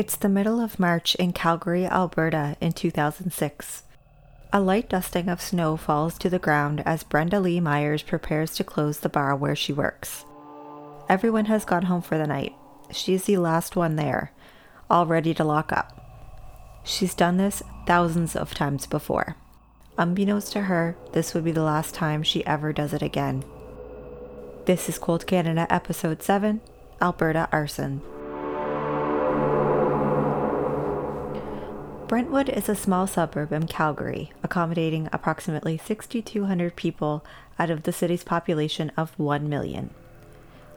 It's the middle of March in Calgary, Alberta in 2006. A light dusting of snow falls to the ground as Brenda Lee Myers prepares to close the bar where she works. Everyone has gone home for the night. She's the last one there, all ready to lock up. She's done this thousands of times before. Unbeknownst to her, this would be the last time she ever does it again. This is Cold Canada Episode 7 Alberta Arson. Brentwood is a small suburb in Calgary, accommodating approximately 6,200 people out of the city's population of 1 million.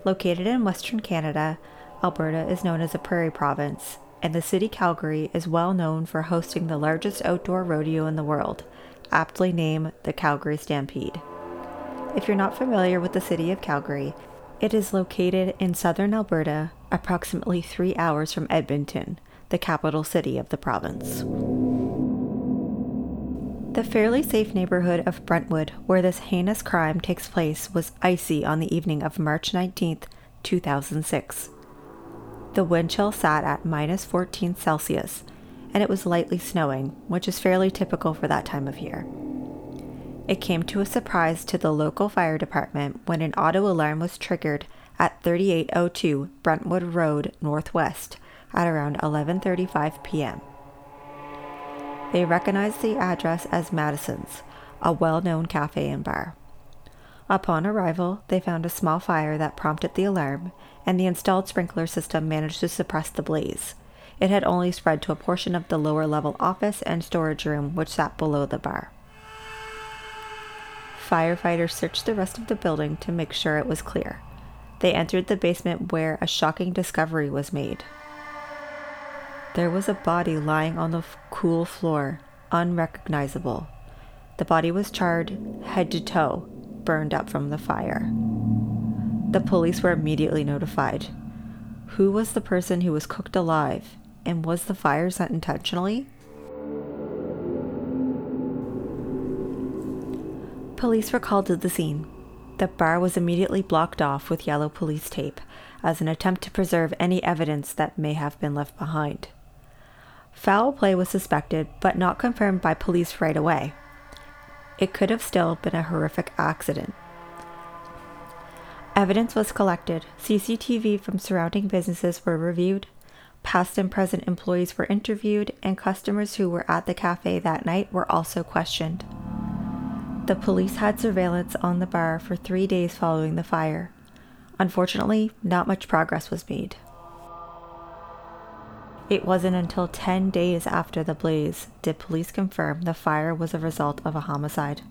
Located in Western Canada, Alberta is known as a prairie province, and the city Calgary is well known for hosting the largest outdoor rodeo in the world, aptly named the Calgary Stampede. If you're not familiar with the city of Calgary, it is located in southern Alberta, approximately three hours from Edmonton the capital city of the province. The fairly safe neighborhood of Brentwood, where this heinous crime takes place, was icy on the evening of March 19, 2006. The wind chill sat at minus 14 Celsius, and it was lightly snowing, which is fairly typical for that time of year. It came to a surprise to the local fire department when an auto alarm was triggered at 3802 Brentwood Road Northwest at around 11:35 p.m. They recognized the address as Madison's, a well-known cafe and bar. Upon arrival, they found a small fire that prompted the alarm, and the installed sprinkler system managed to suppress the blaze. It had only spread to a portion of the lower level office and storage room which sat below the bar. Firefighters searched the rest of the building to make sure it was clear. They entered the basement where a shocking discovery was made. There was a body lying on the f- cool floor, unrecognizable. The body was charred, head to toe, burned up from the fire. The police were immediately notified. Who was the person who was cooked alive, and was the fire set intentionally? Police were called to the scene. The bar was immediately blocked off with yellow police tape as an attempt to preserve any evidence that may have been left behind. Foul play was suspected, but not confirmed by police right away. It could have still been a horrific accident. Evidence was collected, CCTV from surrounding businesses were reviewed, past and present employees were interviewed, and customers who were at the cafe that night were also questioned. The police had surveillance on the bar for three days following the fire. Unfortunately, not much progress was made. It wasn't until 10 days after the blaze did police confirm the fire was a result of a homicide.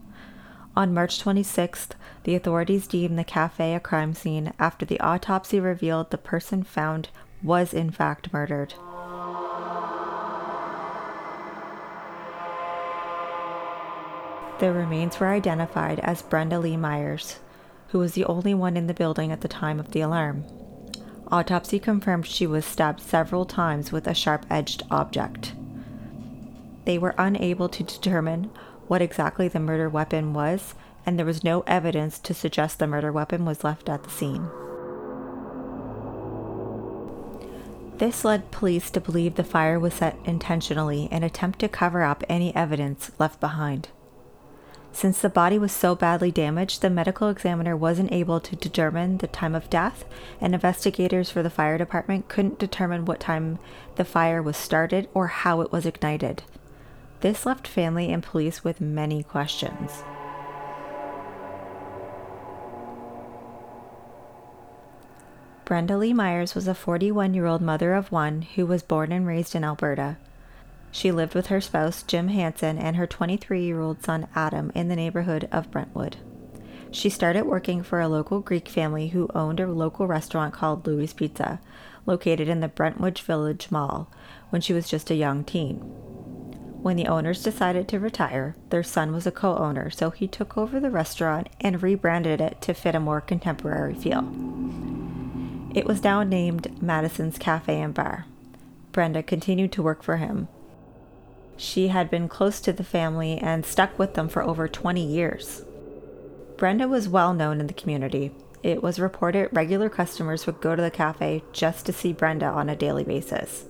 On March 26th, the authorities deemed the cafe a crime scene after the autopsy revealed the person found was in fact murdered. The remains were identified as Brenda Lee Myers, who was the only one in the building at the time of the alarm. Autopsy confirmed she was stabbed several times with a sharp edged object. They were unable to determine what exactly the murder weapon was, and there was no evidence to suggest the murder weapon was left at the scene. This led police to believe the fire was set intentionally and attempt to cover up any evidence left behind. Since the body was so badly damaged, the medical examiner wasn't able to determine the time of death, and investigators for the fire department couldn't determine what time the fire was started or how it was ignited. This left family and police with many questions. Brenda Lee Myers was a 41 year old mother of one who was born and raised in Alberta. She lived with her spouse, Jim Hanson, and her 23 year old son, Adam, in the neighborhood of Brentwood. She started working for a local Greek family who owned a local restaurant called Louis Pizza, located in the Brentwood Village Mall, when she was just a young teen. When the owners decided to retire, their son was a co owner, so he took over the restaurant and rebranded it to fit a more contemporary feel. It was now named Madison's Cafe and Bar. Brenda continued to work for him, she had been close to the family and stuck with them for over 20 years. Brenda was well known in the community. It was reported regular customers would go to the cafe just to see Brenda on a daily basis.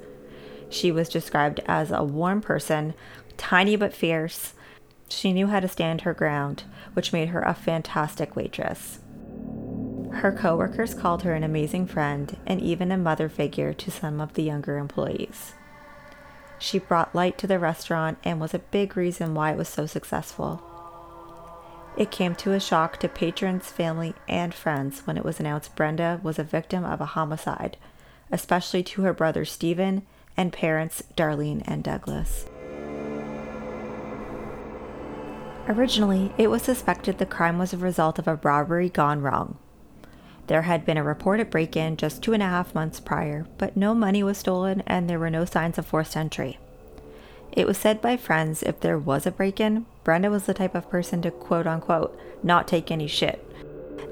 She was described as a warm person, tiny but fierce. She knew how to stand her ground, which made her a fantastic waitress. Her coworkers called her an amazing friend and even a mother figure to some of the younger employees. She brought light to the restaurant and was a big reason why it was so successful. It came to a shock to patrons, family, and friends when it was announced Brenda was a victim of a homicide, especially to her brother Stephen and parents Darlene and Douglas. Originally, it was suspected the crime was a result of a robbery gone wrong. There had been a reported break in just two and a half months prior, but no money was stolen and there were no signs of forced entry. It was said by friends if there was a break in, Brenda was the type of person to quote unquote not take any shit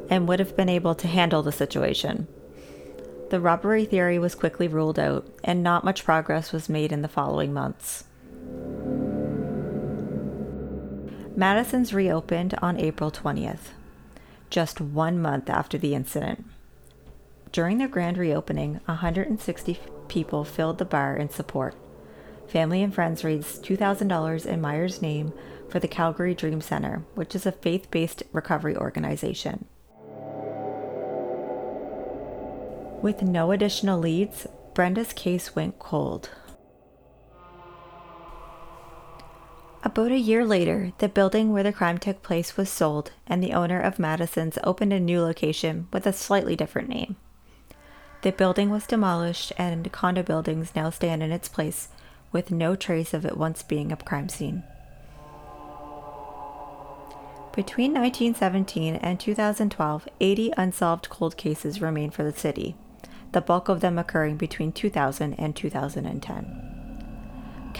and would have been able to handle the situation. The robbery theory was quickly ruled out, and not much progress was made in the following months. Madison's reopened on April 20th, just one month after the incident. During the grand reopening, 160 people filled the bar in support. Family and friends raised $2,000 in Myers' name for the Calgary Dream Center, which is a faith based recovery organization. With no additional leads, Brenda's case went cold. About a year later, the building where the crime took place was sold, and the owner of Madison's opened a new location with a slightly different name. The building was demolished, and condo buildings now stand in its place with no trace of it once being a crime scene. Between 1917 and 2012, 80 unsolved cold cases remain for the city, the bulk of them occurring between 2000 and 2010.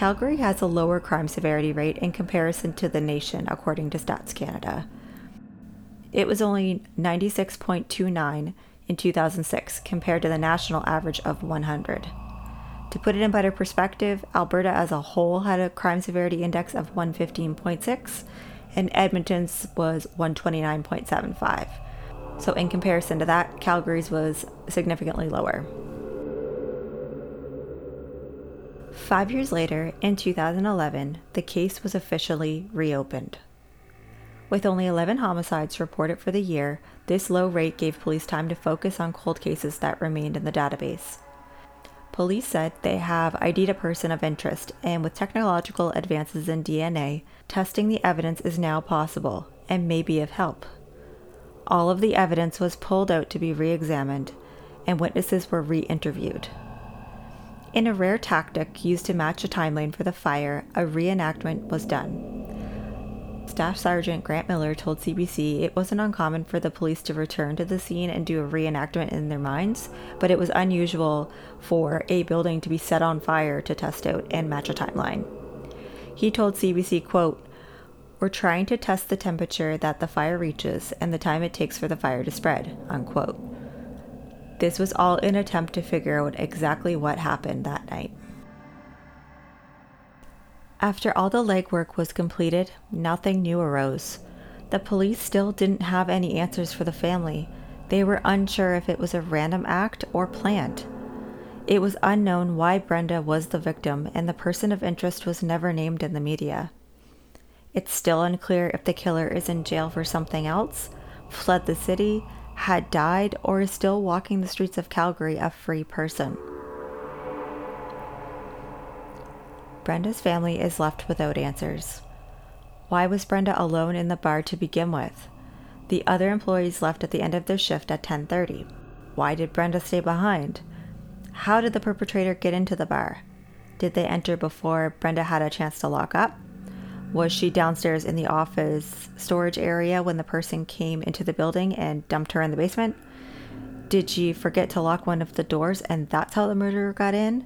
Calgary has a lower crime severity rate in comparison to the nation, according to Stats Canada. It was only 96.29 in 2006 compared to the national average of 100. To put it in better perspective, Alberta as a whole had a crime severity index of 115.6 and Edmonton's was 129.75. So, in comparison to that, Calgary's was significantly lower. Five years later, in 2011, the case was officially reopened. With only 11 homicides reported for the year, this low rate gave police time to focus on cold cases that remained in the database. Police said they have ID'd a person of interest, and with technological advances in DNA, testing the evidence is now possible and may be of help. All of the evidence was pulled out to be re examined, and witnesses were re interviewed. In a rare tactic used to match a timeline for the fire, a reenactment was done. Staff Sergeant Grant Miller told CBC it wasn't uncommon for the police to return to the scene and do a reenactment in their minds, but it was unusual for a building to be set on fire to test out and match a timeline. He told CBC, quote, We're trying to test the temperature that the fire reaches and the time it takes for the fire to spread, unquote. This was all in attempt to figure out exactly what happened that night. After all the legwork was completed, nothing new arose. The police still didn't have any answers for the family. They were unsure if it was a random act or planned. It was unknown why Brenda was the victim, and the person of interest was never named in the media. It's still unclear if the killer is in jail for something else, fled the city, had died, or is still walking the streets of Calgary a free person. Brenda's family is left without answers. Why was Brenda alone in the bar to begin with? The other employees left at the end of their shift at 10:30. Why did Brenda stay behind? How did the perpetrator get into the bar? Did they enter before Brenda had a chance to lock up? Was she downstairs in the office storage area when the person came into the building and dumped her in the basement? Did she forget to lock one of the doors and that's how the murderer got in?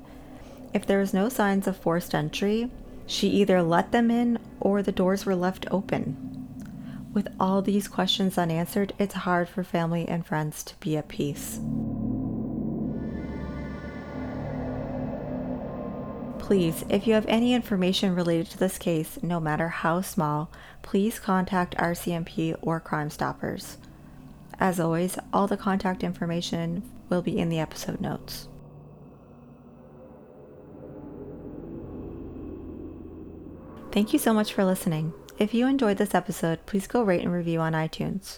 If there was no signs of forced entry, she either let them in or the doors were left open. With all these questions unanswered, it's hard for family and friends to be at peace. Please, if you have any information related to this case, no matter how small, please contact RCMP or Crime Stoppers. As always, all the contact information will be in the episode notes. Thank you so much for listening. If you enjoyed this episode, please go rate and review on iTunes.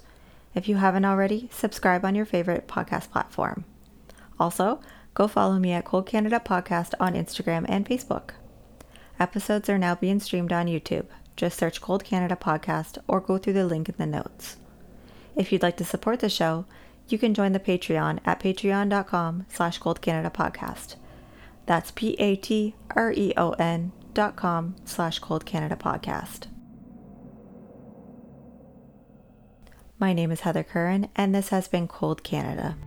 If you haven't already, subscribe on your favorite podcast platform. Also, go follow me at Cold Canada Podcast on Instagram and Facebook. Episodes are now being streamed on YouTube. Just search Cold Canada Podcast or go through the link in the notes. If you'd like to support the show, you can join the Patreon at patreon.com slash Cold Canada Podcast. That's P-A-T-R-E-O-N dot com slash Cold Canada Podcast. My name is Heather Curran, and this has been Cold Canada.